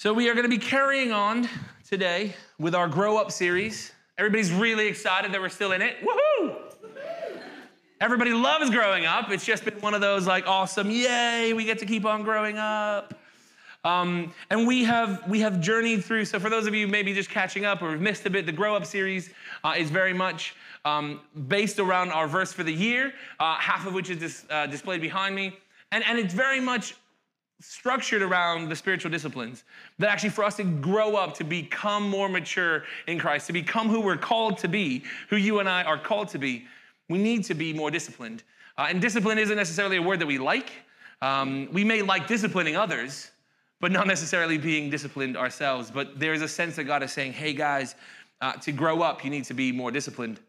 So, we are going to be carrying on today with our Grow Up series. Everybody's really excited that we're still in it. Woohoo! Everybody loves growing up. It's just been one of those like awesome, yay, we get to keep on growing up. Um, and we have we have journeyed through. So for those of you maybe just catching up or have missed a bit, the Grow Up series uh, is very much um, based around our verse for the year, uh, half of which is dis, uh, displayed behind me, and and it's very much structured around the spiritual disciplines that actually for us to grow up to become more mature in christ to become who we're called to be who you and i are called to be we need to be more disciplined. Uh, and discipline isn't necessarily a word that we like. Um, we may like disciplining others but not necessarily being disciplined ourselves. But there is a sense that god is saying hey guys uh, to grow up you need to be more disciplined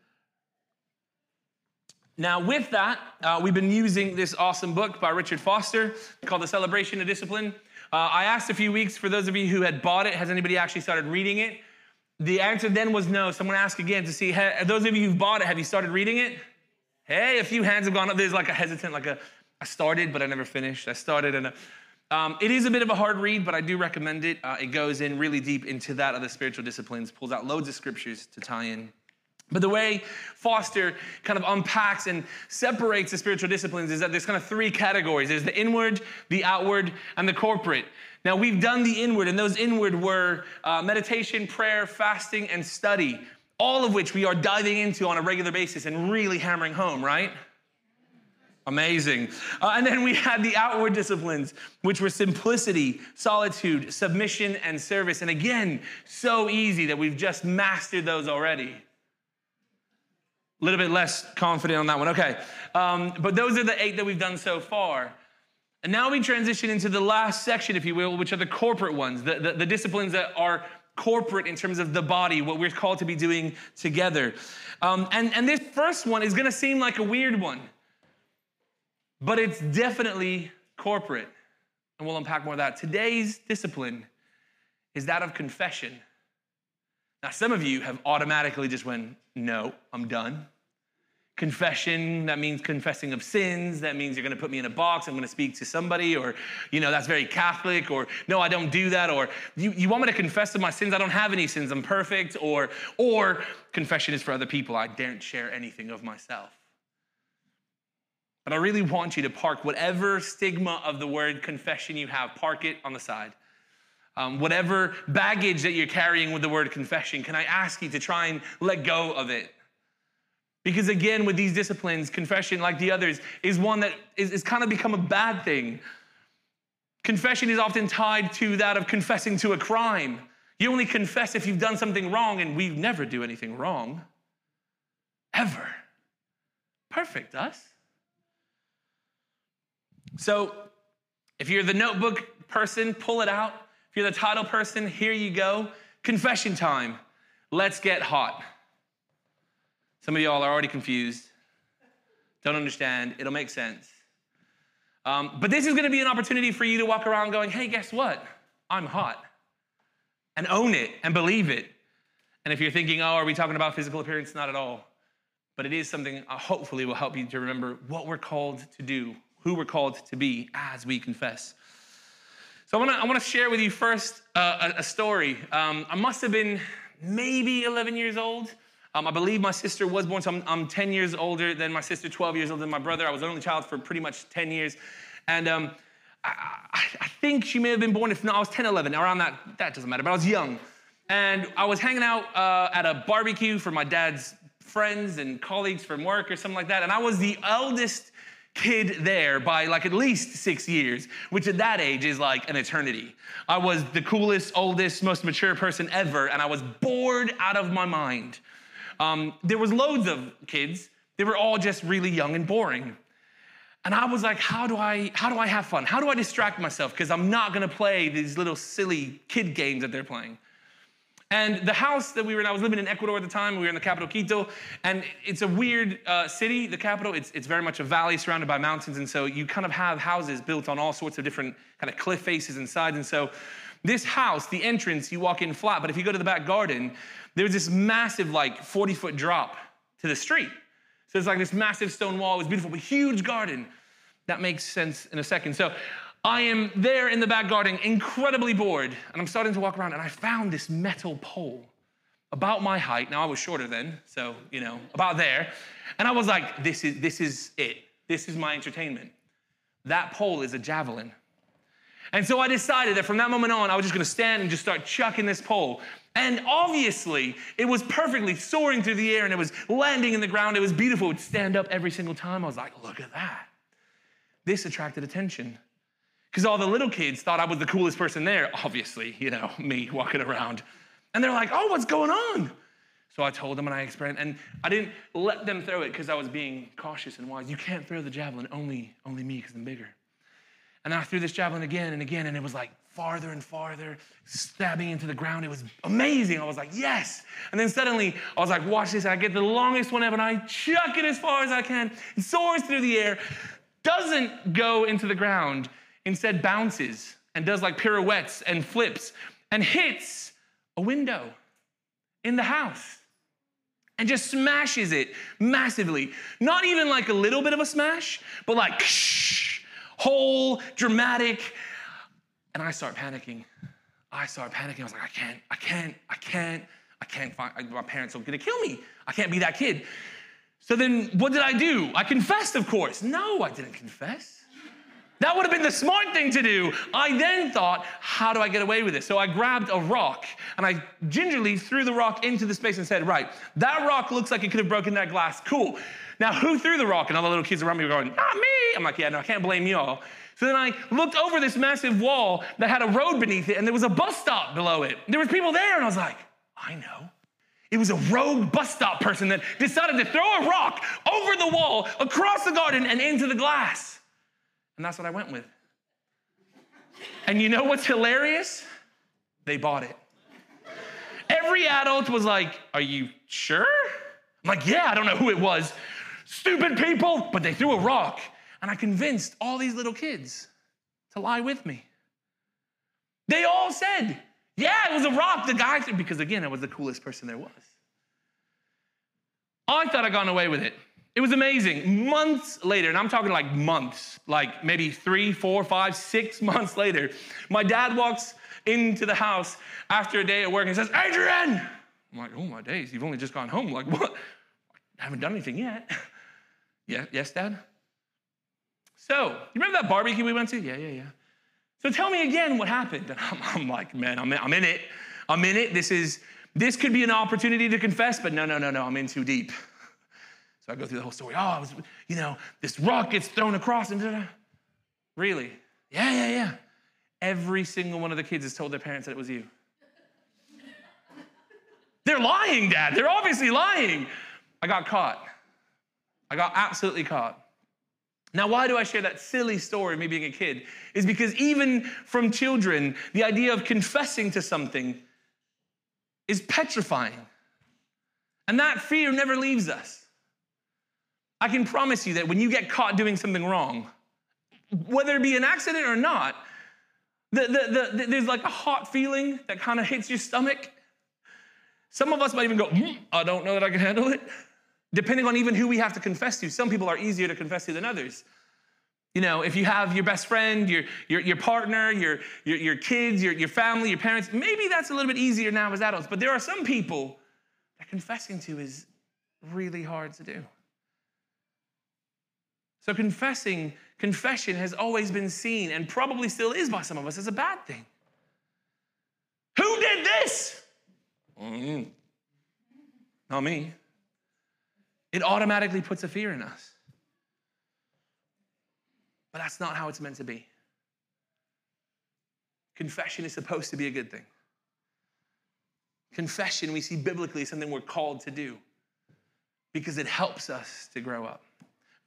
now, with that, uh, we've been using this awesome book by Richard Foster called The Celebration of Discipline. Uh, I asked a few weeks for those of you who had bought it, has anybody actually started reading it? The answer then was no. So I'm going to ask again to see, those of you who've bought it, have you started reading it? Hey, a few hands have gone up. There's like a hesitant, like a, I started, but I never finished. I started and um, it is a bit of a hard read, but I do recommend it. Uh, it goes in really deep into that of the spiritual disciplines, pulls out loads of scriptures to tie in. But the way Foster kind of unpacks and separates the spiritual disciplines is that there's kind of three categories there's the inward, the outward, and the corporate. Now, we've done the inward, and those inward were uh, meditation, prayer, fasting, and study, all of which we are diving into on a regular basis and really hammering home, right? Amazing. Uh, and then we had the outward disciplines, which were simplicity, solitude, submission, and service. And again, so easy that we've just mastered those already. A little bit less confident on that one. Okay. Um, but those are the eight that we've done so far. And now we transition into the last section, if you will, which are the corporate ones, the, the, the disciplines that are corporate in terms of the body, what we're called to be doing together. Um, and, and this first one is going to seem like a weird one, but it's definitely corporate. And we'll unpack more of that. Today's discipline is that of confession. Now, some of you have automatically just went, no, I'm done. Confession, that means confessing of sins. That means you're going to put me in a box. I'm going to speak to somebody, or, you know, that's very Catholic, or, no, I don't do that, or, you, you want me to confess of my sins? I don't have any sins. I'm perfect, or, or, confession is for other people. I daren't share anything of myself. But I really want you to park whatever stigma of the word confession you have, park it on the side um, whatever baggage that you're carrying with the word confession, can I ask you to try and let go of it? Because again, with these disciplines, confession, like the others, is one that is, is kind of become a bad thing. Confession is often tied to that of confessing to a crime. You only confess if you've done something wrong, and we never do anything wrong. Ever. Perfect, us. So, if you're the notebook person, pull it out. If you're the title person, here you go. Confession time. Let's get hot. Some of y'all are already confused, don't understand. It'll make sense. Um, but this is going to be an opportunity for you to walk around going, hey, guess what? I'm hot. And own it and believe it. And if you're thinking, oh, are we talking about physical appearance? Not at all. But it is something uh, hopefully will help you to remember what we're called to do, who we're called to be as we confess. So I want to I wanna share with you first uh, a, a, story. Um, I must have been maybe 11 years old. Um, I believe my sister was born, so I'm, I'm, 10 years older than my sister, 12 years older than my brother. I was the only child for pretty much 10 years. And um, I, I, think she may have been born, if not, I was 10, 11, around that, that doesn't matter, but I was young. And I was hanging out uh, at a barbecue for my dad's friends and colleagues from work or something like that. And I was the eldest kid there by like at least six years, which at that age is like an eternity. I was the coolest, oldest, most mature person ever, and I was bored out of my mind. Um, there was loads of kids. They were all just really young and boring. And I was like, how do I, how do I have fun? How do I distract myself? Because I'm not gonna play these little silly kid games that they're playing. And the house that we were in, I was living in Ecuador at the time. We were in the capital, Quito. And it's a weird uh, city, the capital. It's, it's very much a valley surrounded by mountains. And so you kind of have houses built on all sorts of different kind of cliff faces and sides. And so this house, the entrance, you walk in flat. But if you go to the back garden, there's this massive, like 40 foot drop to the street. So it's like this massive stone wall. It was beautiful, but huge garden. That makes sense in a second. So I am there in the back garden, incredibly bored, and I'm starting to walk around, and I found this metal pole about my height. Now I was shorter then, so you know, about there. And I was like, this is this is it. This is my entertainment. That pole is a javelin. And so I decided that from that moment on, I was just gonna stand and just start chucking this pole. And obviously, it was perfectly soaring through the air and it was landing in the ground. It was beautiful. It would stand up every single time. I was like, look at that. This attracted attention. Because all the little kids thought I was the coolest person there, obviously, you know, me walking around. And they're like, oh, what's going on? So I told them and I explained, and I didn't let them throw it because I was being cautious and wise. You can't throw the javelin, only, only me because I'm bigger. And I threw this javelin again and again, and it was like farther and farther, stabbing into the ground. It was amazing. I was like, yes. And then suddenly I was like, watch this. I get the longest one ever, and I chuck it as far as I can. It soars through the air, doesn't go into the ground, instead bounces and does like pirouettes and flips and hits a window in the house and just smashes it massively. Not even like a little bit of a smash, but like shh, whole, dramatic. And I start panicking. I start panicking. I was like, I can't, I can't, I can't, I can't find, my parents are gonna kill me. I can't be that kid. So then what did I do? I confessed, of course. No, I didn't confess. That would have been the smart thing to do. I then thought, how do I get away with this? So I grabbed a rock and I gingerly threw the rock into the space and said, right, that rock looks like it could have broken that glass. Cool. Now, who threw the rock? And all the little kids around me were going, not me. I'm like, yeah, no, I can't blame y'all. So then I looked over this massive wall that had a road beneath it and there was a bus stop below it. There was people there and I was like, I know. It was a rogue bus stop person that decided to throw a rock over the wall, across the garden, and into the glass. And that's what I went with. And you know what's hilarious? They bought it. Every adult was like, Are you sure? I'm like, Yeah, I don't know who it was. Stupid people, but they threw a rock. And I convinced all these little kids to lie with me. They all said, Yeah, it was a rock. The guy, said, because again, I was the coolest person there was. I thought I'd gone away with it. It was amazing. Months later, and I'm talking like months, like maybe three, four, five, six months later, my dad walks into the house after a day at work and says, Adrian! I'm like, oh my days, you've only just gone home. Like, what? I haven't done anything yet. yeah, yes, Dad? So, you remember that barbecue we went to? Yeah, yeah, yeah. So tell me again what happened. I'm, I'm like, man, I'm in, I'm in it. I'm in it. This is this could be an opportunity to confess, but no, no, no, no, I'm in too deep. So I go through the whole story. Oh, I was, you know, this rock gets thrown across and da-da. Really? Yeah, yeah, yeah. Every single one of the kids has told their parents that it was you. They're lying, Dad. They're obviously lying. I got caught. I got absolutely caught. Now, why do I share that silly story of me being a kid? Is because even from children, the idea of confessing to something is petrifying. And that fear never leaves us. I can promise you that when you get caught doing something wrong, whether it be an accident or not, the, the, the, there's like a hot feeling that kind of hits your stomach. Some of us might even go, mm, I don't know that I can handle it. Depending on even who we have to confess to. Some people are easier to confess to than others. You know, if you have your best friend, your, your, your partner, your, your, your kids, your, your family, your parents, maybe that's a little bit easier now as adults. But there are some people that confessing to is really hard to do. So confessing, confession has always been seen and probably still is by some of us as a bad thing. Who did this? Mm-hmm. not me. It automatically puts a fear in us. But that's not how it's meant to be. Confession is supposed to be a good thing. Confession, we see biblically, is something we're called to do because it helps us to grow up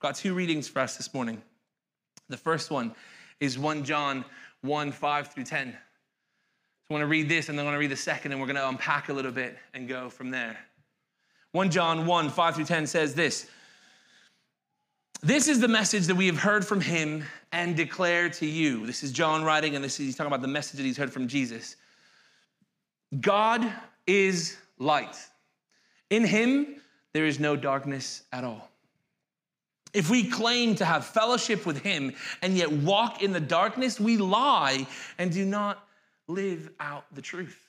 I've got two readings for us this morning. The first one is 1 John 1 5 through 10. So I want to read this and then I'm going to read the second, and we're going to unpack a little bit and go from there. 1 John 1 5 through 10 says this This is the message that we have heard from him and declare to you. This is John writing, and this is, he's talking about the message that he's heard from Jesus. God is light. In him, there is no darkness at all. If we claim to have fellowship with him and yet walk in the darkness, we lie and do not live out the truth.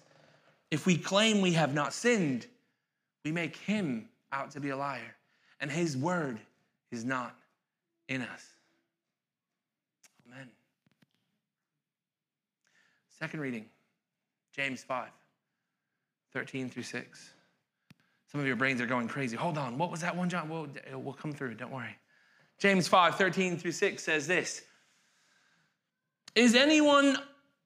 If we claim we have not sinned, we make him out to be a liar, and his word is not in us. Amen. Second reading, James 5, 13 through 6. Some of your brains are going crazy. Hold on, what was that one, John? We'll, we'll come through, don't worry. James 5, 13 through 6 says this Is anyone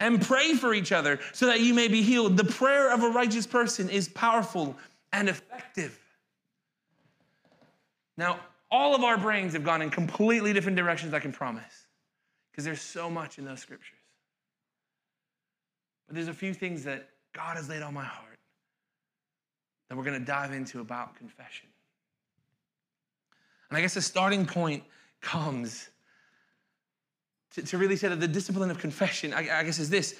and pray for each other so that you may be healed. The prayer of a righteous person is powerful and effective. Now, all of our brains have gone in completely different directions, I can promise, because there's so much in those scriptures. But there's a few things that God has laid on my heart that we're going to dive into about confession. And I guess the starting point comes to, to really say that the discipline of confession, I, I guess, is this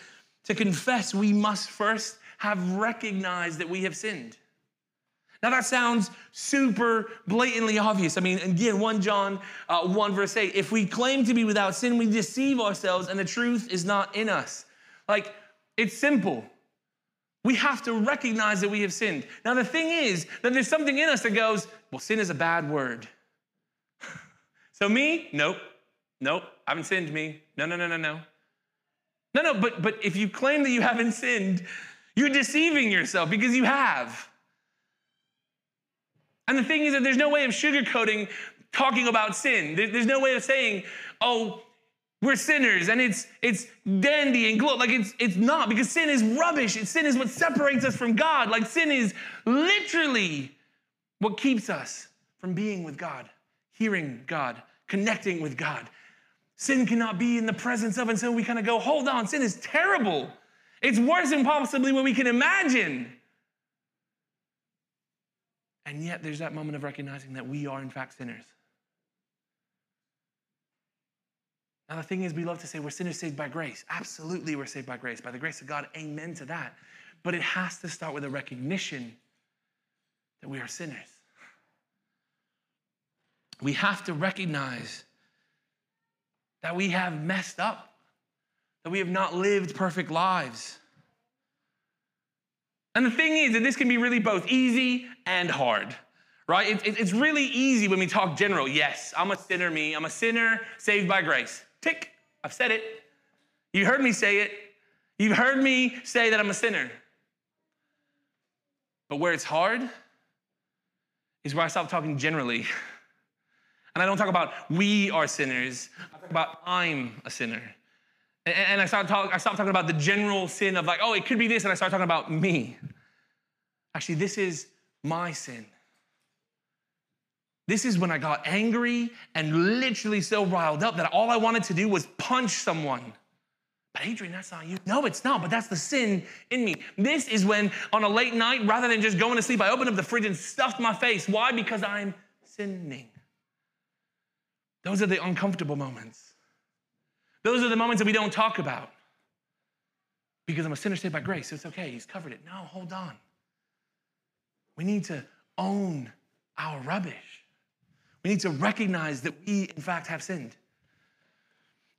to confess, we must first have recognized that we have sinned. Now that sounds super blatantly obvious. I mean, again, 1 John uh, 1 verse 8, if we claim to be without sin, we deceive ourselves and the truth is not in us. Like, it's simple. We have to recognize that we have sinned. Now, the thing is that there's something in us that goes, well, sin is a bad word. So me? Nope. Nope. I haven't sinned me. No, no, no, no, no. No, no, but but if you claim that you haven't sinned, you're deceiving yourself because you have. And the thing is that there's no way of sugarcoating talking about sin. There's no way of saying, oh, we're sinners and it's it's dandy and glow. Like it's it's not because sin is rubbish. sin is what separates us from God. Like sin is literally what keeps us from being with God, hearing God, connecting with God. Sin cannot be in the presence of, and so we kind of go, hold on, sin is terrible. It's worse than possibly what we can imagine. And yet, there's that moment of recognizing that we are, in fact, sinners. Now, the thing is, we love to say we're sinners saved by grace. Absolutely, we're saved by grace. By the grace of God, amen to that. But it has to start with a recognition that we are sinners we have to recognize that we have messed up, that we have not lived perfect lives. And the thing is that this can be really both easy and hard, right? it's really easy when we talk general. Yes, I'm a sinner, me. I'm a sinner saved by grace. Tick, I've said it. You heard me say it. You've heard me say that I'm a sinner. But where it's hard is where I stop talking generally. And I don't talk about we are sinners. I talk about I'm a sinner. And, I start talk, I stop talking about the general sin of like, oh, it could be this, and I start talking about me. Actually, this is my sin. This is when I got angry and literally so riled up that all I wanted to do was punch someone. But Adrian, that's not you. No, it's not, but that's the sin in me. This is when on a late night, rather than just going to sleep, I opened up the fridge and stuffed my face. Why? Because I'm sinning. Those are the uncomfortable moments. Those are the moments that we don't talk about. Because I'm a sinner saved by grace, it's okay. He's covered it. No, hold on. We need to own our rubbish. We need to recognize that we, in fact, have sinned.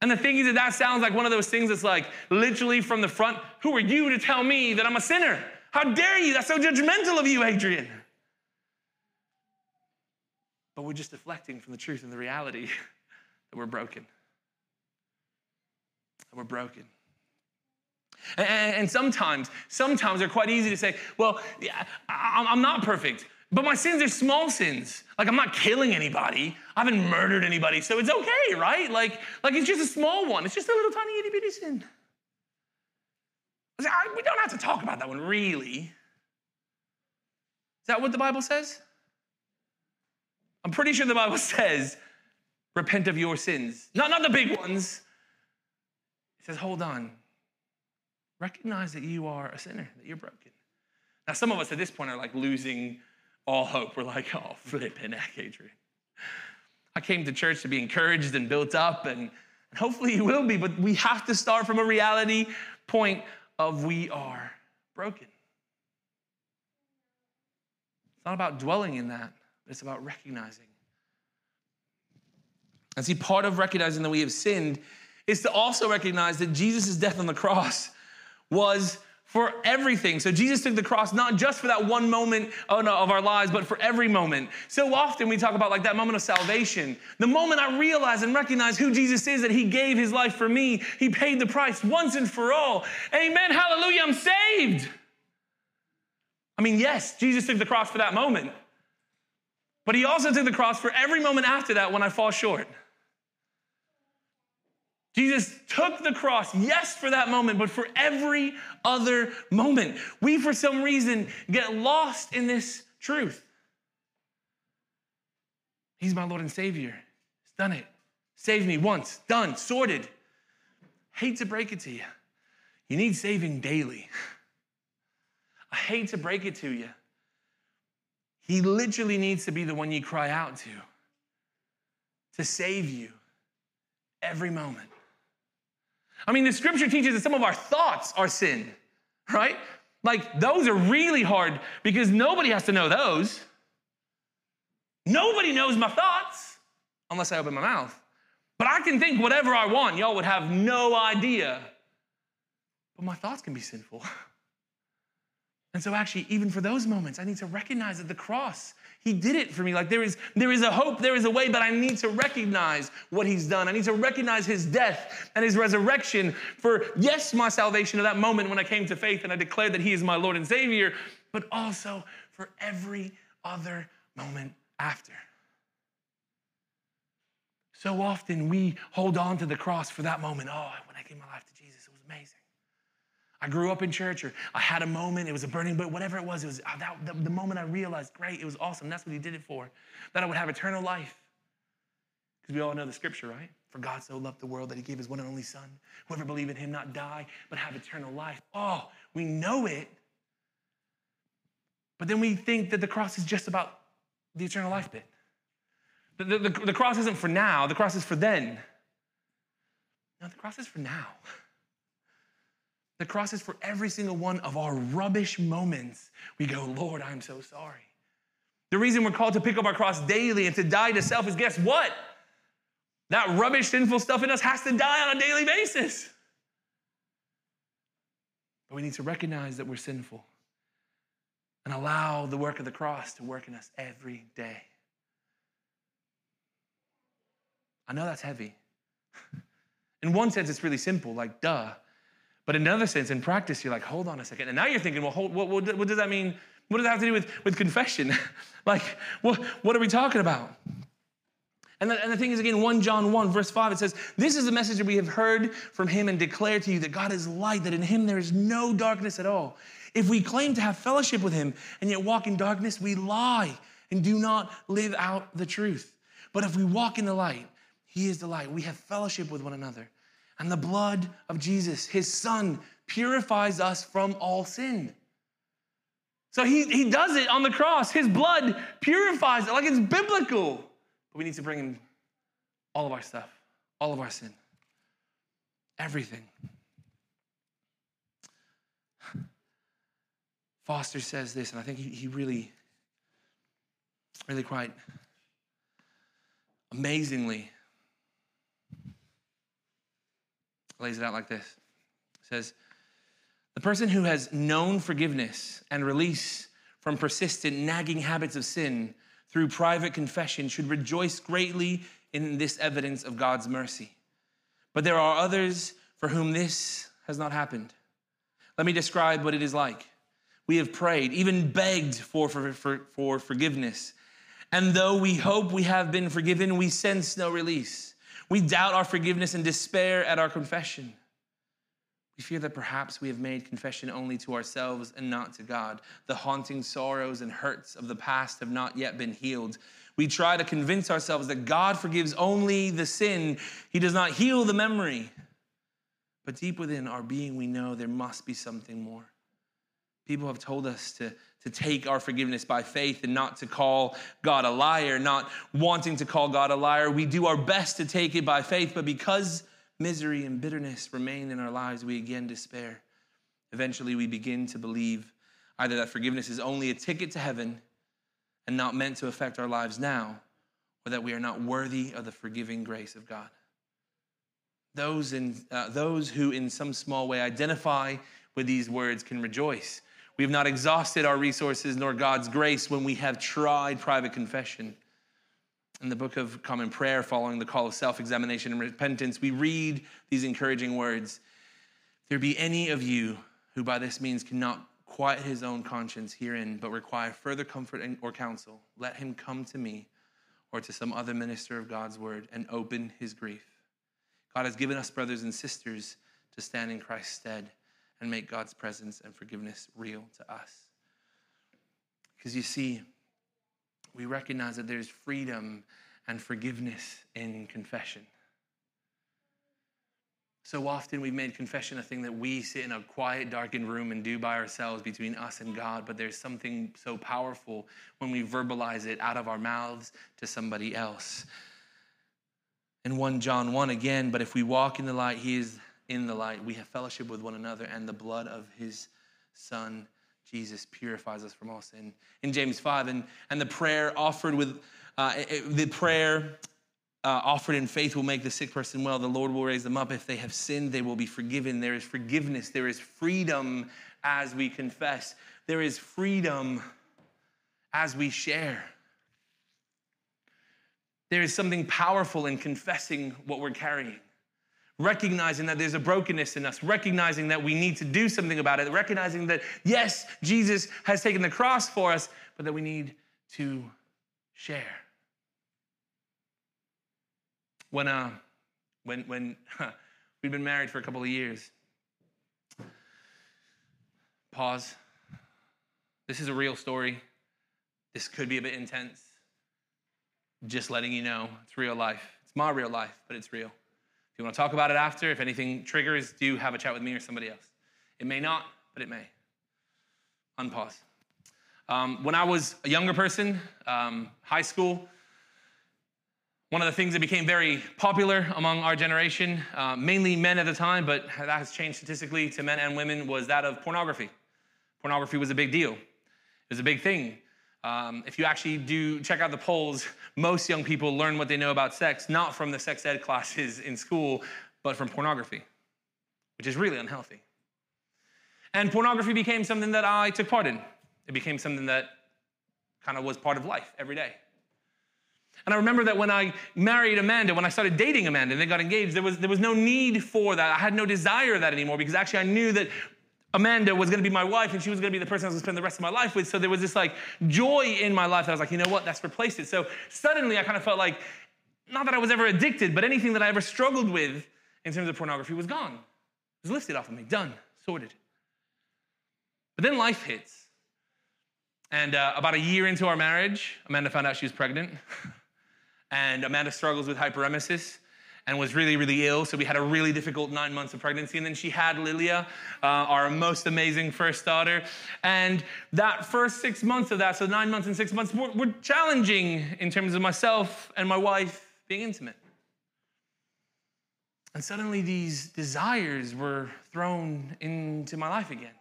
And the thing is that that sounds like one of those things that's like literally from the front who are you to tell me that I'm a sinner? How dare you? That's so judgmental of you, Adrian but we're just deflecting from the truth and the reality that we're broken. that we're broken. And, sometimes, sometimes they're quite easy to say, well, I'm not perfect, but my sins are small sins. Like I'm not killing anybody. I haven't murdered anybody, so it's okay, right? Like, like it's just a small one. It's just a little tiny itty bitty sin. We don't have to talk about that one, really. Is that what the Bible says? I'm pretty sure the Bible says, repent of your sins. Not, not the big ones. It says, hold on. Recognize that you are a sinner, that you're broken. Now, some of us at this point are like losing all hope. We're like, oh, flipping heck, Adrian. I came to church to be encouraged and built up, and, and hopefully you will be, but we have to start from a reality point of we are broken. It's not about dwelling in that, it's about recognizing. And see, part of recognizing that we have sinned is to also recognize that Jesus' death on the cross was for everything. So Jesus took the cross not just for that one moment oh of our lives, but for every moment. So often we talk about like that moment of salvation. The moment I realize and recognize who Jesus is, that he gave his life for me, he paid the price once and for all. Amen, hallelujah, I'm saved. I mean, yes, Jesus took the cross for that moment, but he also took the cross for every moment after that when I fall short. Jesus took the cross, yes, for that moment, but for every other moment. We, for some reason, get lost in this truth. He's my Lord and Savior. He's done it. Saved me once, done, sorted. Hate to break it to you. You need saving daily. I hate to break it to you. He literally needs to be the one you cry out to, to save you every moment. I mean, the scripture teaches that some of our thoughts are sin, right? Like, those are really hard because nobody has to know those. Nobody knows my thoughts unless I open my mouth. But I can think whatever I want. Y'all would have no idea. But my thoughts can be sinful. And so, actually, even for those moments, I need to recognize that the cross, He did it for me. Like there is, there is a hope, there is a way, but I need to recognize what He's done. I need to recognize His death and His resurrection for, yes, my salvation at that moment when I came to faith and I declared that He is my Lord and Savior, but also for every other moment after. So often we hold on to the cross for that moment. Oh, when I gave my life to Jesus, it was amazing. I grew up in church, or I had a moment, it was a burning but whatever it was, it was uh, that, the, the moment I realized, great, it was awesome. That's what he did it for. That I would have eternal life. Because we all know the scripture, right? For God so loved the world that he gave his one and only son. Whoever believe in him not die, but have eternal life. Oh, we know it. But then we think that the cross is just about the eternal life bit. The, the, the, the cross isn't for now, the cross is for then. No, the cross is for now. The cross is for every single one of our rubbish moments. We go, Lord, I'm so sorry. The reason we're called to pick up our cross daily and to die to self is guess what? That rubbish, sinful stuff in us has to die on a daily basis. But we need to recognize that we're sinful and allow the work of the cross to work in us every day. I know that's heavy. In one sense, it's really simple, like, duh. But in another sense, in practice, you're like, hold on a second. And now you're thinking, well, hold, what, what, what does that mean? What does that have to do with, with confession? like, what, what are we talking about? And the, and the thing is, again, 1 John 1, verse 5, it says, This is the message that we have heard from him and declared to you that God is light, that in him there is no darkness at all. If we claim to have fellowship with him and yet walk in darkness, we lie and do not live out the truth. But if we walk in the light, he is the light. We have fellowship with one another. And the blood of Jesus, his son, purifies us from all sin. So he, he does it on the cross. His blood purifies it like it's biblical. But we need to bring in all of our stuff, all of our sin, everything. Foster says this, and I think he, he really, really quite amazingly lays it out like this it says, The person who has known forgiveness and release from persistent, nagging habits of sin through private confession should rejoice greatly in this evidence of God's mercy. But there are others for whom this has not happened. Let me describe what it is like. We have prayed, even begged for, for, for, for forgiveness. And though we hope we have been forgiven, we sense no release. We doubt our forgiveness and despair at our confession. We fear that perhaps we have made confession only to ourselves and not to God. The haunting sorrows and hurts of the past have not yet been healed. We try to convince ourselves that God forgives only the sin, He does not heal the memory. But deep within our being, we know there must be something more. People have told us to, to take our forgiveness by faith and not to call God a liar, not wanting to call God a liar. We do our best to take it by faith, but because misery and bitterness remain in our lives, we again despair. Eventually, we begin to believe either that forgiveness is only a ticket to heaven and not meant to affect our lives now, or that we are not worthy of the forgiving grace of God. Those, in, uh, those who, in some small way, identify with these words can rejoice. We have not exhausted our resources nor God's grace when we have tried private confession. In the book of Common Prayer, following the call of self examination and repentance, we read these encouraging words If There be any of you who by this means cannot quiet his own conscience herein, but require further comfort or counsel, let him come to me or to some other minister of God's word and open his grief. God has given us brothers and sisters to stand in Christ's stead and make God's presence and forgiveness real to us. Because you see, we recognize that there's freedom and forgiveness in confession. So often we've made confession a thing that we sit in a quiet, darkened room and do by ourselves between us and God, but there's something so powerful when we verbalize it out of our mouths to somebody else in 1 John 1 again, but if we walk in the light, he is in the light. We have fellowship with one another, and the blood of his son, Jesus, purifies us from all sin. In James 5, and, and the prayer offered with uh, the prayer uh, offered in faith will make the sick person well. The Lord will raise them up. If they have sinned, they will be forgiven. There is forgiveness. There is freedom as we confess. There is freedom as we share. There is something powerful in confessing what we're carrying, recognizing that there's a brokenness in us, recognizing that we need to do something about it, recognizing that, yes, Jesus has taken the cross for us, but that we need to share. When, uh, when, when huh, we've been married for a couple of years, pause. This is a real story. This could be a bit intense. Just letting you know, it's real life. It's my real life, but it's real. If you want to talk about it after, if anything triggers, do have a chat with me or somebody else. It may not, but it may. Unpause. Um, when I was a younger person, um, high school, one of the things that became very popular among our generation, uh, mainly men at the time, but that has changed statistically to men and women, was that of pornography. Pornography was a big deal. It was a big thing. Um, if you actually do check out the polls, most young people learn what they know about sex not from the sex ed classes in school, but from pornography, which is really unhealthy. And pornography became something that I took part in. It became something that kind of was part of life every day. And I remember that when I married Amanda, when I started dating Amanda and they got engaged, there was, there was no need for that. I had no desire of that anymore because actually I knew that Amanda was going to be my wife and she was going to be the person I was going to spend the rest of my life with. So there was this like joy in my life that I was like, you know what, that's replaced it. So suddenly I kind of felt like, not that I was ever addicted, but anything that I ever struggled with in terms of pornography was gone. It was lifted off of me, done, sorted. But then life hits. And uh, about a year into our marriage, Amanda found out she was pregnant. and Amanda struggles with hyperemesis and was really, really ill. So we had a really difficult nine months of pregnancy. And then she had Lilia, uh, our most amazing first daughter. And that first six months of that, so nine months and six months, were, were challenging in terms of myself and my wife being intimate. And suddenly these desires were thrown into my life again.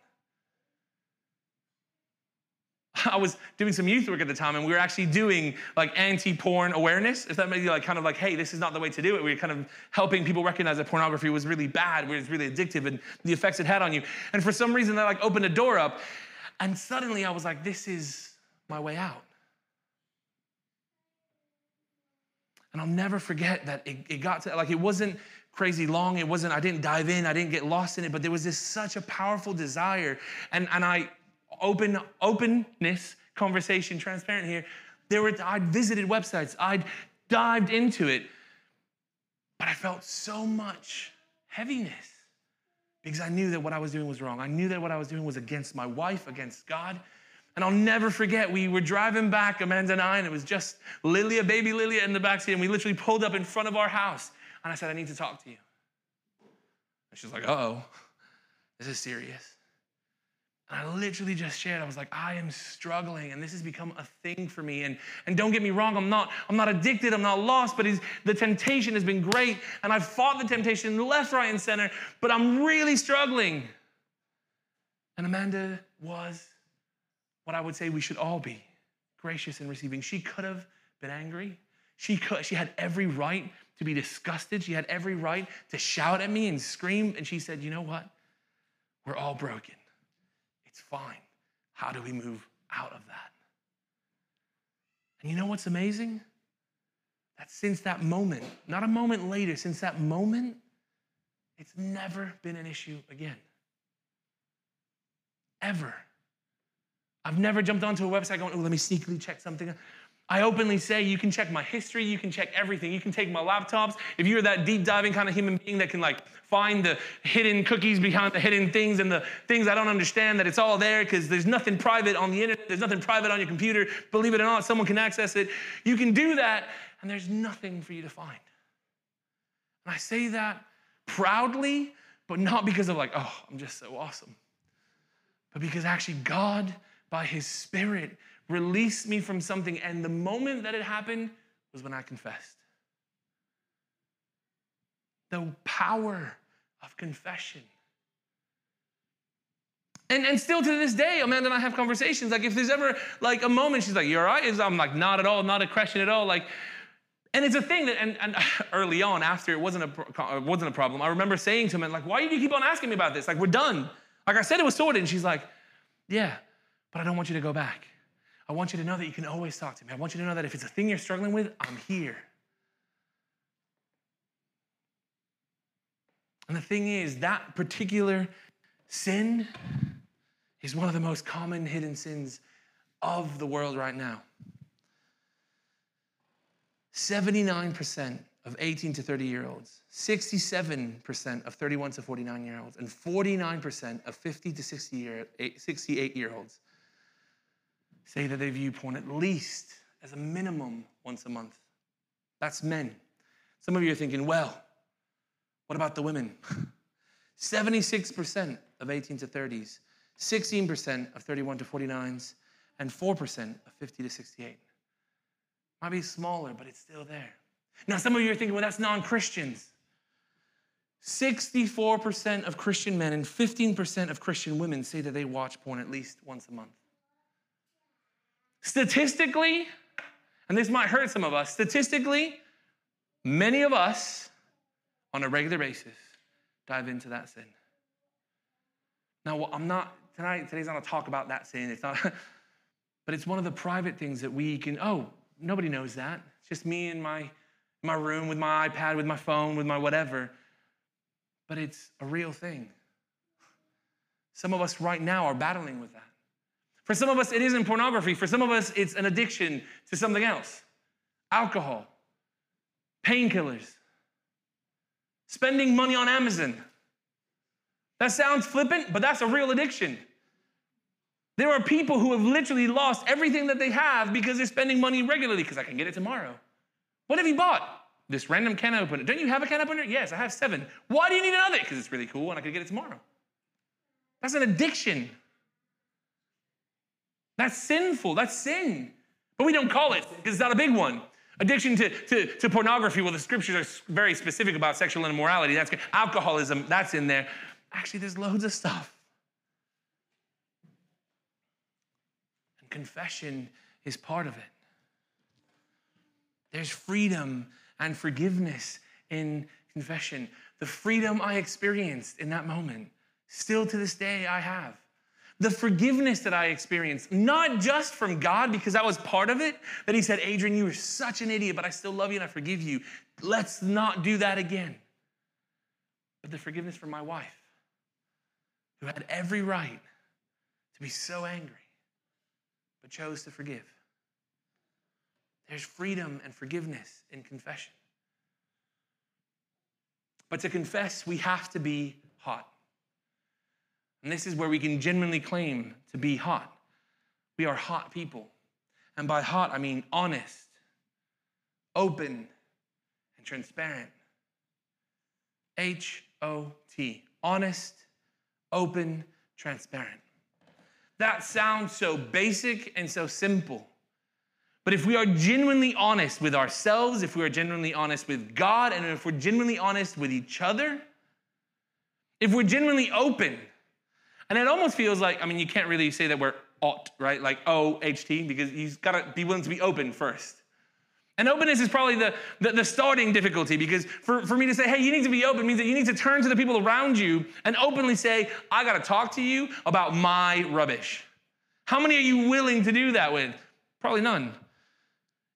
I was doing some youth work at the time, and we were actually doing like anti-porn awareness. If that made you like kind of like, hey, this is not the way to do it. We were kind of helping people recognize that pornography was really bad, it was really addictive, and the effects it had on you. And for some reason, that like opened a door up, and suddenly I was like, this is my way out. And I'll never forget that it, it got to like it wasn't crazy long. It wasn't, I didn't dive in, I didn't get lost in it, but there was this such a powerful desire. And, and I open openness, conversation, transparent here. There were I'd visited websites, I'd dived into it, but I felt so much heaviness because I knew that what I was doing was wrong. I knew that what I was doing was against my wife, against God. And I'll never forget, we were driving back, Amanda and I, and it was just Lilia, baby Lilia in the backseat, and we literally pulled up in front of our house. And I said, I need to talk to you. And she's like, oh, this is serious. And I literally just shared, I was like, I am struggling, and this has become a thing for me. And, and don't get me wrong, I'm not, I'm not addicted, I'm not lost, but the temptation has been great. And I've fought the temptation left, right, and center, but I'm really struggling. And Amanda was what I would say we should all be gracious in receiving. She could have been angry. She, could, she had every right to be disgusted. She had every right to shout at me and scream. And she said, You know what? We're all broken. It's fine. How do we move out of that? And you know what's amazing? That since that moment, not a moment later, since that moment, it's never been an issue again. Ever. I've never jumped onto a website going, oh, let me sneakily check something. I openly say you can check my history, you can check everything. You can take my laptops. If you're that deep diving kind of human being that can like find the hidden cookies behind the hidden things and the things I don't understand, that it's all there because there's nothing private on the internet, there's nothing private on your computer. Believe it or not, someone can access it. You can do that, and there's nothing for you to find. And I say that proudly, but not because of like, oh, I'm just so awesome, but because actually God by his spirit released me from something. And the moment that it happened was when I confessed. The power of confession. And, and still to this day, Amanda and I have conversations. Like, if there's ever like a moment, she's like, You all right? I'm like, Not at all, not a question at all. Like, and it's a thing that, and, and early on, after it wasn't a, wasn't a problem, I remember saying to him, like, why do you keep on asking me about this? Like, we're done. Like I said, it was sorted. And she's like, yeah, but I don't want you to go back. I want you to know that you can always talk to me. I want you to know that if it's a thing you're struggling with, I'm here. And the thing is, that particular sin is one of the most common hidden sins of the world right now. 79% of 18 to 30 year olds, 67% of 31 to 49 year olds, and 49% of 50 to 60 year, 68 year olds say that they view porn at least as a minimum once a month. That's men. Some of you are thinking, well, what about the women? 76% of 18 to 30s, 16% of 31 to 49s, and 4% of 50 to 68. Might be smaller, but it's still there. Now, some of you are thinking, well, that's non Christians. 64% of Christian men and 15% of Christian women say that they watch porn at least once a month. Statistically, and this might hurt some of us, statistically, many of us on a regular basis dive into that sin. Now, I'm not, tonight, today's not a talk about that sin. It's not, but it's one of the private things that we can, oh, nobody knows that. It's just me in my, my room with my iPad, with my phone, with my whatever. But it's a real thing. Some of us right now are battling with that. For some of us, it isn't pornography. For some of us, it's an addiction to something else alcohol, painkillers, spending money on Amazon. That sounds flippant, but that's a real addiction. There are people who have literally lost everything that they have because they're spending money regularly because I can get it tomorrow. What have you bought? This random can opener. Don't you have a can opener? Yes, I have seven. Why do you need another? Because it's really cool and I could get it tomorrow. That's an addiction. That's sinful. That's sin. But we don't call it because it's not a big one. Addiction to, to, to pornography, well, the scriptures are very specific about sexual immorality. That's alcoholism, that's in there. Actually, there's loads of stuff. And confession is part of it. There's freedom and forgiveness in confession. The freedom I experienced in that moment, still to this day, I have the forgiveness that I experienced, not just from God, because that was part of it, that He said, Adrian, you were such an idiot, but I still love you and I forgive you. Let's not do that again. but the forgiveness from my wife, who had every right to be so angry, but chose to forgive. There's freedom and forgiveness in confession. But to confess, we have to be hot. And this is where we can genuinely claim to be hot. We are hot people. And by hot, I mean honest, open, and transparent. H O T. Honest, open, transparent. That sounds so basic and so simple. But if we are genuinely honest with ourselves, if we are genuinely honest with God, and if we're genuinely honest with each other, if we're genuinely open, and it almost feels like, I mean, you can't really say that we're ought, right? Like O H T, because you've got to be willing to be open first. And openness is probably the, the, the, starting difficulty because for, for me to say, hey, you need to be open means that you need to turn to the people around you and openly say, I got to talk to you about my rubbish. How many are you willing to do that with? Probably none.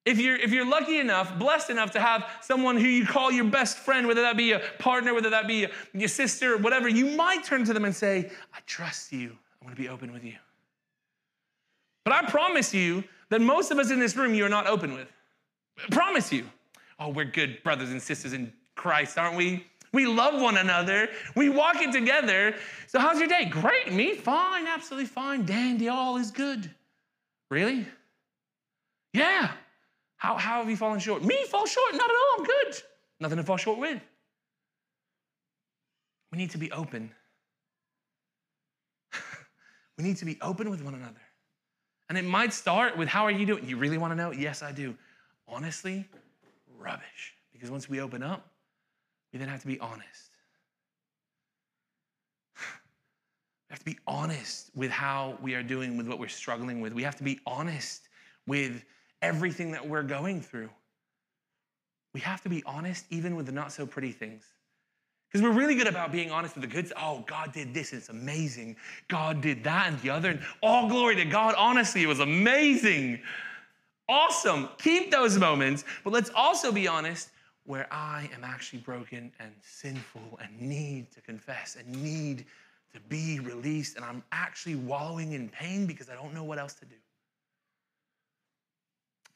If you're, if you're lucky enough, blessed enough to have someone who you call your best friend, whether that be a partner, whether that be a, your sister, or whatever, you might turn to them and say, I trust you. I want to be open with you. But I promise you that most of us in this room, you are not open with. I promise you. Oh, we're good brothers and sisters in Christ, aren't we? We love one another. We walk it together. So, how's your day? Great. Me? Fine. Absolutely fine. Dandy. All is good. Really? Yeah. How, how have you fallen short? Me fall short? Not at all. I'm good. Nothing to fall short with. We need to be open. we need to be open with one another. And it might start with, How are you doing? You really want to know? Yes, I do honestly, rubbish. Because once we open up, we then have to be honest. We have to be honest with how we are doing with what we're struggling with. We have to be honest with everything that we're going through. We have to be honest even with the not so pretty things. Because we're really good about being honest with the good. Oh, God did this, and it's amazing. God did that and the other. And all glory to God. Honestly, it was amazing. Awesome. Keep those moments. But let's also be honest where I am actually broken and sinful and need to confess and need to be released. And I'm actually wallowing in pain because I don't know what else to do.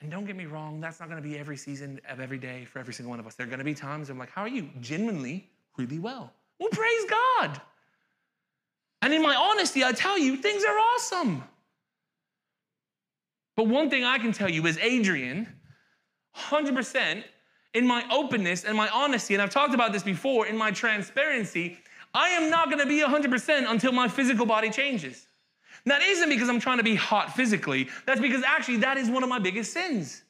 And don't get me wrong, that's not going to be every season of every day for every single one of us. There are going to be times I'm like, how are you? Genuinely, really well. Well, praise God. And in my honesty, I tell you, things are awesome. But one thing I can tell you is Adrian, 100% in my openness and my honesty, and I've talked about this before, in my transparency, I am not gonna be 100% until my physical body changes. That isn't because I'm trying to be hot physically, that's because actually that is one of my biggest sins.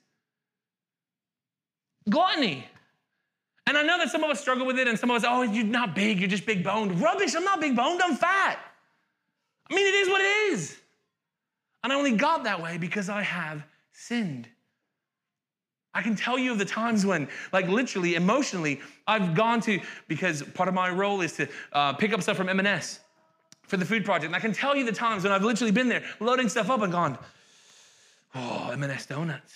Gluttony. And I know that some of us struggle with it, and some of us, oh, you're not big, you're just big boned. Rubbish, I'm not big boned, I'm fat. I mean, it is what it is. And I only got that way because I have sinned. I can tell you of the times when, like literally, emotionally, I've gone to, because part of my role is to uh, pick up stuff from M&S for the food project. And I can tell you the times when I've literally been there loading stuff up and gone, oh, M&S donuts.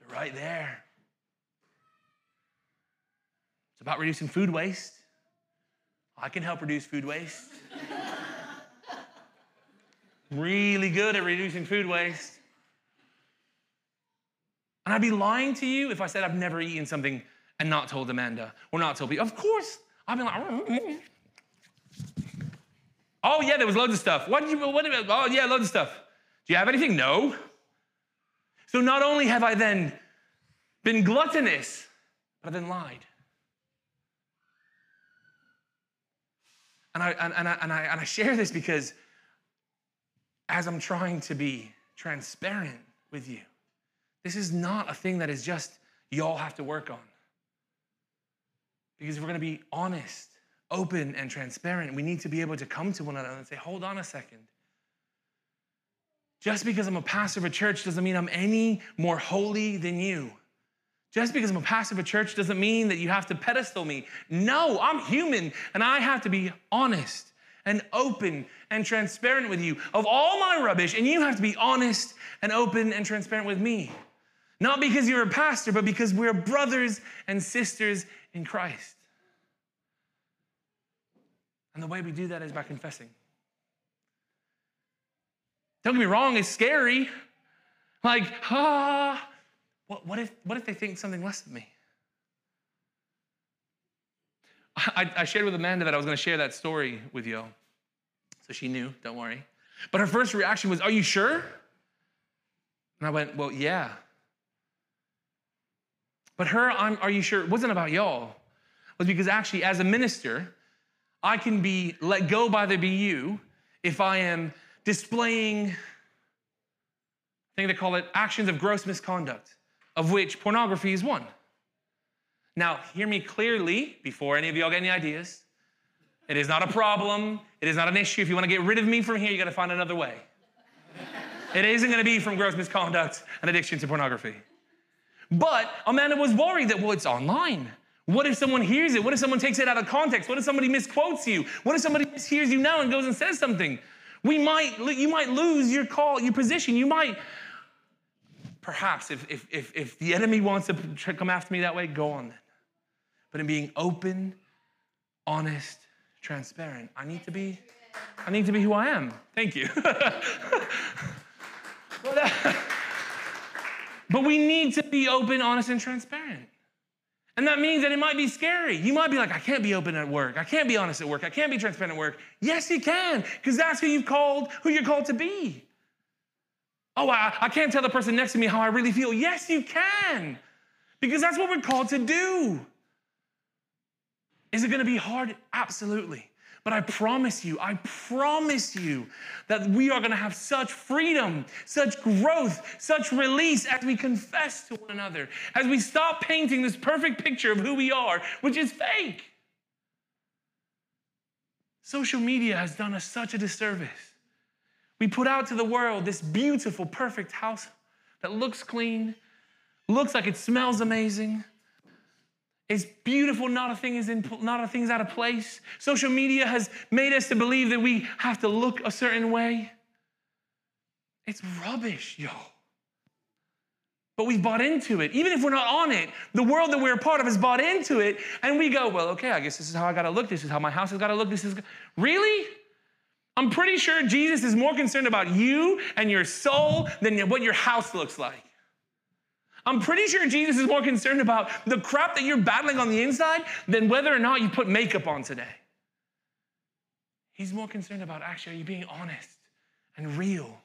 They're right there. It's about reducing food waste. I can help reduce food waste really good at reducing food waste. And I'd be lying to you if I said I've never eaten something and not told Amanda or not told people. Of course, I've been like. Oh yeah, there was loads of stuff. What did you? What about? Oh yeah, loads of stuff. Do you have anything? No. So not only have I then been gluttonous, but I've then lied. And I, and, and, I, and, I, and I share this because as I'm trying to be transparent with you. This is not a thing that is just y'all have to work on. Because if we're going to be honest, open, and transparent, we need to be able to come to one another and say, hold on a second. Just because I'm a pastor of a church doesn't mean I'm any more holy than you. Just because I'm a pastor of a church doesn't mean that you have to pedestal me. No, I'm human and I have to be honest and open and transparent with you of all my rubbish, and you have to be honest and open and transparent with me. Not because you're a pastor, but because we're brothers and sisters in Christ. And the way we do that is by confessing. Don't get me wrong, it's scary. Like, ah, what, what, if, what if they think something less of me? I, I shared with Amanda that I was going to share that story with you. So she knew, don't worry. But her first reaction was, Are you sure? And I went, Well, yeah. But her, I'm, Are you sure? It wasn't about y'all. It was because actually, as a minister, I can be let go by the BU if I am displaying, I think they call it actions of gross misconduct, of which pornography is one. Now, hear me clearly before any of y'all get any ideas. It is not a problem. It is not an issue. If you want to get rid of me from here, you got to find another way. it isn't going to be from gross misconduct and addiction to pornography. But Amanda was worried that, well, it's online. What if someone hears it? What if someone takes it out of context? What if somebody misquotes you? What if somebody mishears you now and goes and says something? We might, you might lose your call, your position. You might, perhaps, if, if, if, if the enemy wants to come after me that way, go on then. But in being open, honest, transparent, I need to be, I need to be who I am. Thank you. but, but we need to be open, honest, and transparent. And that means that it might be scary. You might be like, I can't be open at work. I can't be honest at work. I can't be transparent at work. Yes, you can, because that's who you've called, who you're called to be. Oh, I, I can't tell the person next to me how I really feel. Yes, you can, because that's what we're called to do. Is it going to be hard? Absolutely. But I promise you, I promise you that we are going to have such freedom, such growth, such release as we confess to one another, as we stop painting this perfect picture of who we are, which is fake. Social media has done us such a disservice. We put out to the world this beautiful, perfect house that looks clean, looks like it smells amazing, it's beautiful. Not a thing is in, not a thing's out of place. Social media has made us to believe that we have to look a certain way. It's rubbish, y'all. But we've bought into it. Even if we're not on it, the world that we're a part of has bought into it, and we go, well, okay, I guess this is how I gotta look. This is how my house has gotta look. This is really? I'm pretty sure Jesus is more concerned about you and your soul than what your house looks like. I'm pretty sure Jesus is more concerned about the crap that you're battling on the inside than whether or not you put makeup on today. He's more concerned about actually, are you being honest and real?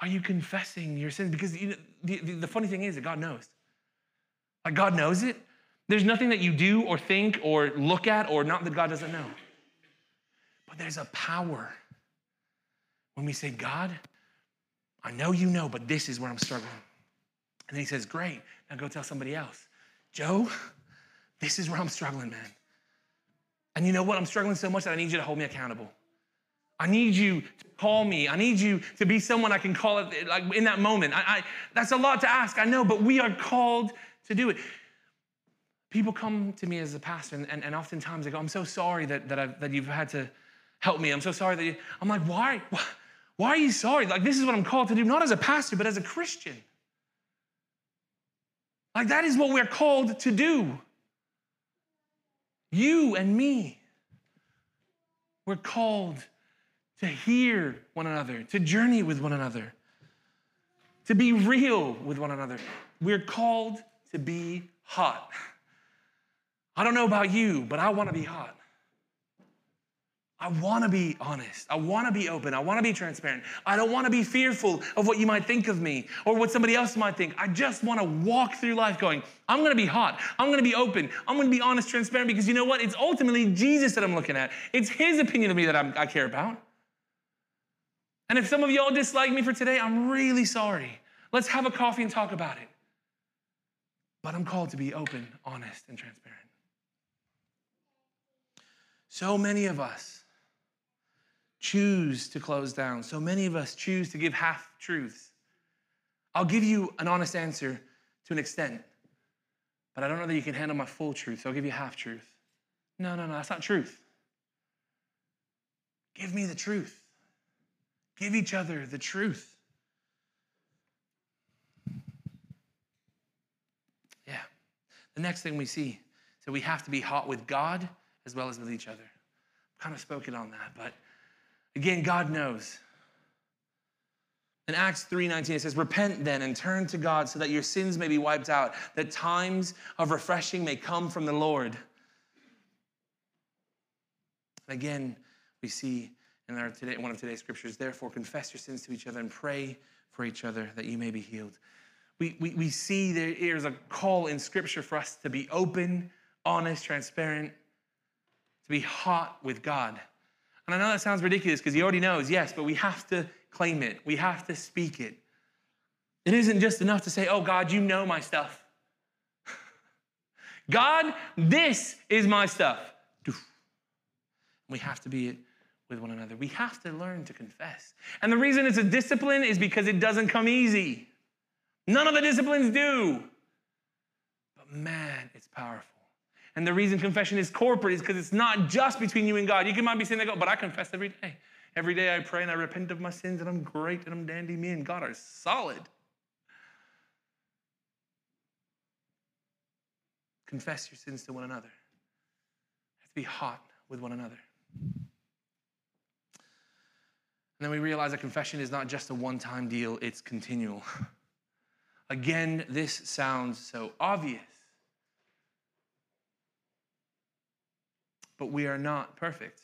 Are you confessing your sins? Because you know, the, the, the funny thing is that God knows. Like, God knows it. There's nothing that you do or think or look at or not that God doesn't know. But there's a power when we say, God, I know you know, but this is where I'm struggling. And then he says, Great, now go tell somebody else. Joe, this is where I'm struggling, man. And you know what? I'm struggling so much that I need you to hold me accountable. I need you to call me. I need you to be someone I can call it like in that moment. I, I, that's a lot to ask, I know, but we are called to do it. People come to me as a pastor, and, and, and oftentimes they go, I'm so sorry that, that, I've, that you've had to help me. I'm so sorry that you, I'm like, why? why? Why are you sorry? Like, this is what I'm called to do, not as a pastor, but as a Christian. Like, that is what we're called to do. You and me. We're called to hear one another, to journey with one another, to be real with one another. We're called to be hot. I don't know about you, but I want to be hot. I want to be honest. I want to be open. I want to be transparent. I don't want to be fearful of what you might think of me or what somebody else might think. I just want to walk through life going, I'm going to be hot. I'm going to be open. I'm going to be honest, transparent because you know what? It's ultimately Jesus that I'm looking at. It's his opinion of me that I'm, i care about. And if some of y'all dislike me for today, I'm really sorry. Let's have a coffee and talk about it. But I'm called to be open, honest, and transparent. So many of us choose to close down. So many of us choose to give half truths. I'll give you an honest answer to an extent, but I don't know that you can handle my full truth, so I'll give you half truth. No, no, no, that's not truth. Give me the truth. Give each other the truth. Yeah. The next thing we see, so we have to be hot with God as well as with each other. I've kind of spoken on that, but again, God knows. In Acts 3:19 it says, "Repent then and turn to God so that your sins may be wiped out, that times of refreshing may come from the Lord." And again, we see in our today, one of today's scriptures, therefore confess your sins to each other and pray for each other that you may be healed. We, we, we see there is a call in scripture for us to be open, honest, transparent, to be hot with God. And I know that sounds ridiculous because he already knows, yes, but we have to claim it. We have to speak it. It isn't just enough to say, oh, God, you know my stuff. God, this is my stuff. We have to be it with one another. We have to learn to confess. And the reason it's a discipline is because it doesn't come easy. None of the disciplines do. But man, it's powerful. And the reason confession is corporate is because it's not just between you and God. You can might be saying, but I confess every day. Every day I pray and I repent of my sins and I'm great and I'm dandy. Me and God are solid. Confess your sins to one another. have to be hot with one another. And then we realize that confession is not just a one time deal, it's continual. Again, this sounds so obvious. But we are not perfect.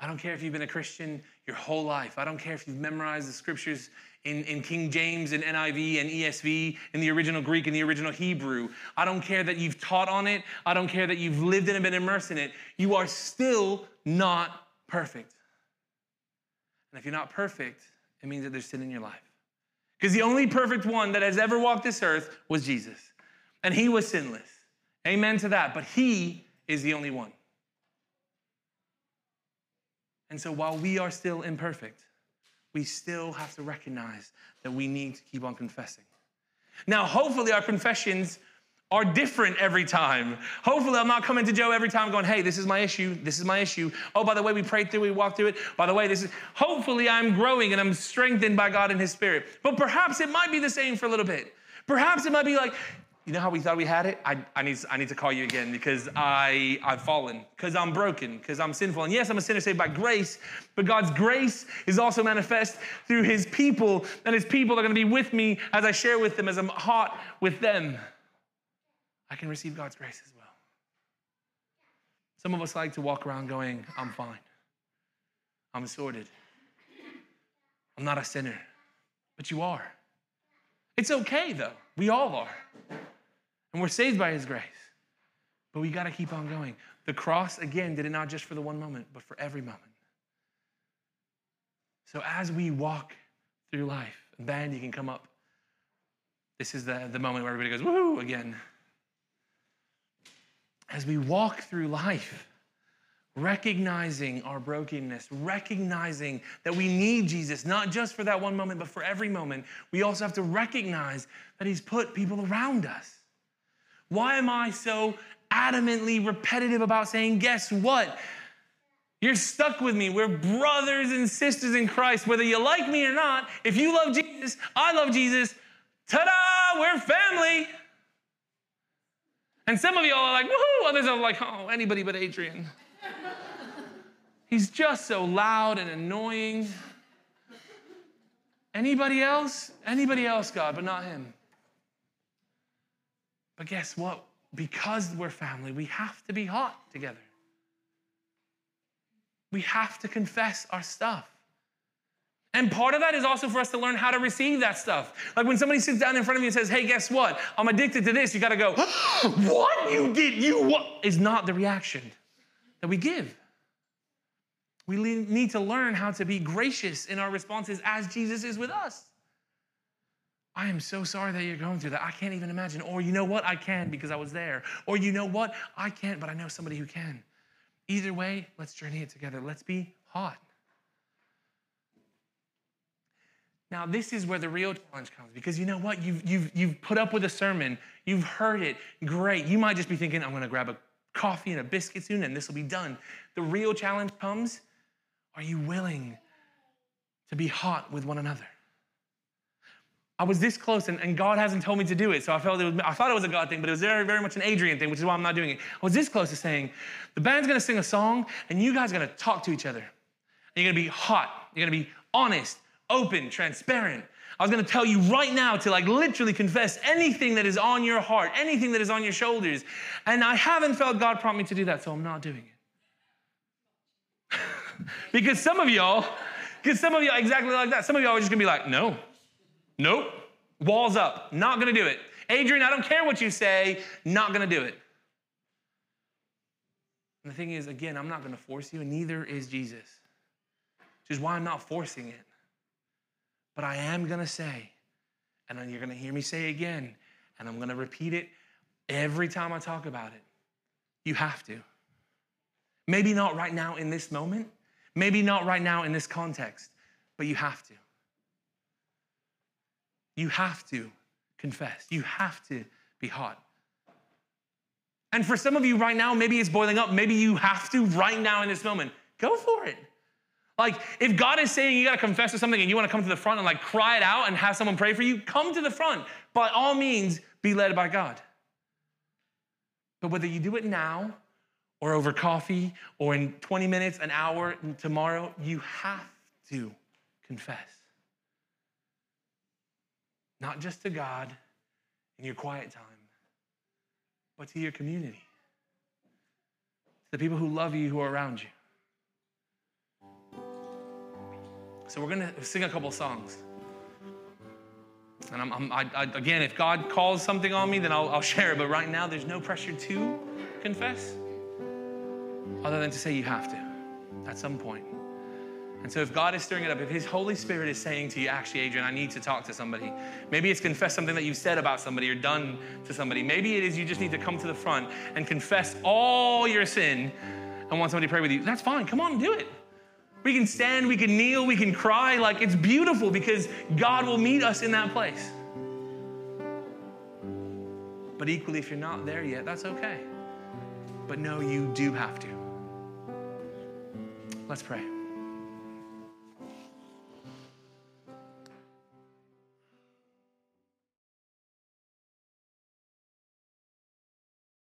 I don't care if you've been a Christian your whole life. I don't care if you've memorized the scriptures in, in King James and NIV and ESV, in the original Greek and the original Hebrew. I don't care that you've taught on it. I don't care that you've lived in and been immersed in it. You are still not perfect. And if you're not perfect, it means that there's sin in your life. Because the only perfect one that has ever walked this earth was Jesus. And he was sinless. Amen to that. But he is the only one. And so while we are still imperfect, we still have to recognize that we need to keep on confessing. Now, hopefully, our confessions are different every time. Hopefully, I'm not coming to Joe every time going, hey, this is my issue, this is my issue. Oh, by the way, we prayed through, we walked through it. By the way, this is, hopefully, I'm growing and I'm strengthened by God and His Spirit. But perhaps it might be the same for a little bit. Perhaps it might be like, you know how we thought we had it? I, I, need, I need to call you again because I, I've fallen, because I'm broken, because I'm sinful. And yes, I'm a sinner saved by grace, but God's grace is also manifest through His people, and His people are going to be with me as I share with them, as I'm hot with them. I can receive God's grace as well. Some of us like to walk around going, I'm fine. I'm sorted. I'm not a sinner. But you are. It's okay, though. We all are. And we're saved by His grace. But we got to keep on going. The cross, again, did it not just for the one moment, but for every moment. So as we walk through life, and band, you can come up. This is the, the moment where everybody goes, woohoo, again as we walk through life, recognizing our brokenness, recognizing that we need Jesus, not just for that one moment, but for every moment, we also have to recognize that He's put people around us. Why am I so adamantly repetitive about saying, guess what? You're stuck with me. We're brothers and sisters in Christ. Whether you like me or not, if you love Jesus, I love Jesus, ta da, we're family. And some of y'all are like, woohoo! Others are like, oh, anybody but Adrian. He's just so loud and annoying. Anybody else? Anybody else, God, but not him. But guess what? Because we're family, we have to be hot together. We have to confess our stuff. And part of that is also for us to learn how to receive that stuff. Like when somebody sits down in front of you and says, Hey, guess what? I'm addicted to this. You got to go, What? You did? You what? Is not the reaction that we give. We need to learn how to be gracious in our responses as Jesus is with us. I am so sorry that you're going through that. I can't even imagine. Or you know what? I can because I was there. Or you know what? I can't, but I know somebody who can. Either way, let's journey it together. Let's be hot. Now, this is where the real challenge comes because you know what? You've, you've, you've put up with a sermon, you've heard it, great. You might just be thinking, I'm gonna grab a coffee and a biscuit soon and this will be done. The real challenge comes are you willing to be hot with one another? I was this close and, and God hasn't told me to do it. So I felt it was, I thought it was a God thing, but it was very, very much an Adrian thing, which is why I'm not doing it. I was this close to saying, the band's gonna sing a song and you guys are gonna talk to each other. And you're gonna be hot. You're gonna be honest, open, transparent. I was gonna tell you right now to like literally confess anything that is on your heart, anything that is on your shoulders. And I haven't felt God prompt me to do that, so I'm not doing it. because some of y'all, because some of y'all exactly like that. Some of y'all are just gonna be like, no, Nope. Walls up. Not going to do it. Adrian, I don't care what you say. Not going to do it. And the thing is, again, I'm not going to force you, and neither is Jesus. Which is why I'm not forcing it. But I am going to say, and then you're going to hear me say again, and I'm going to repeat it every time I talk about it. You have to. Maybe not right now in this moment, maybe not right now in this context, but you have to. You have to confess. You have to be hot. And for some of you right now, maybe it's boiling up. Maybe you have to right now in this moment. Go for it. Like, if God is saying you gotta confess to something and you wanna come to the front and like cry it out and have someone pray for you, come to the front. By all means, be led by God. But whether you do it now or over coffee or in 20 minutes, an hour, tomorrow, you have to confess not just to God in your quiet time, but to your community, to the people who love you, who are around you. So we're going to sing a couple songs. And I'm, I'm I, I, again, if God calls something on me, then I'll, I'll share it. But right now, there's no pressure to confess, other than to say you have to at some point. And so, if God is stirring it up, if His Holy Spirit is saying to you, actually, Adrian, I need to talk to somebody, maybe it's confess something that you've said about somebody or done to somebody. Maybe it is you just need to come to the front and confess all your sin and want somebody to pray with you. That's fine. Come on, do it. We can stand, we can kneel, we can cry. Like it's beautiful because God will meet us in that place. But equally, if you're not there yet, that's okay. But no, you do have to. Let's pray.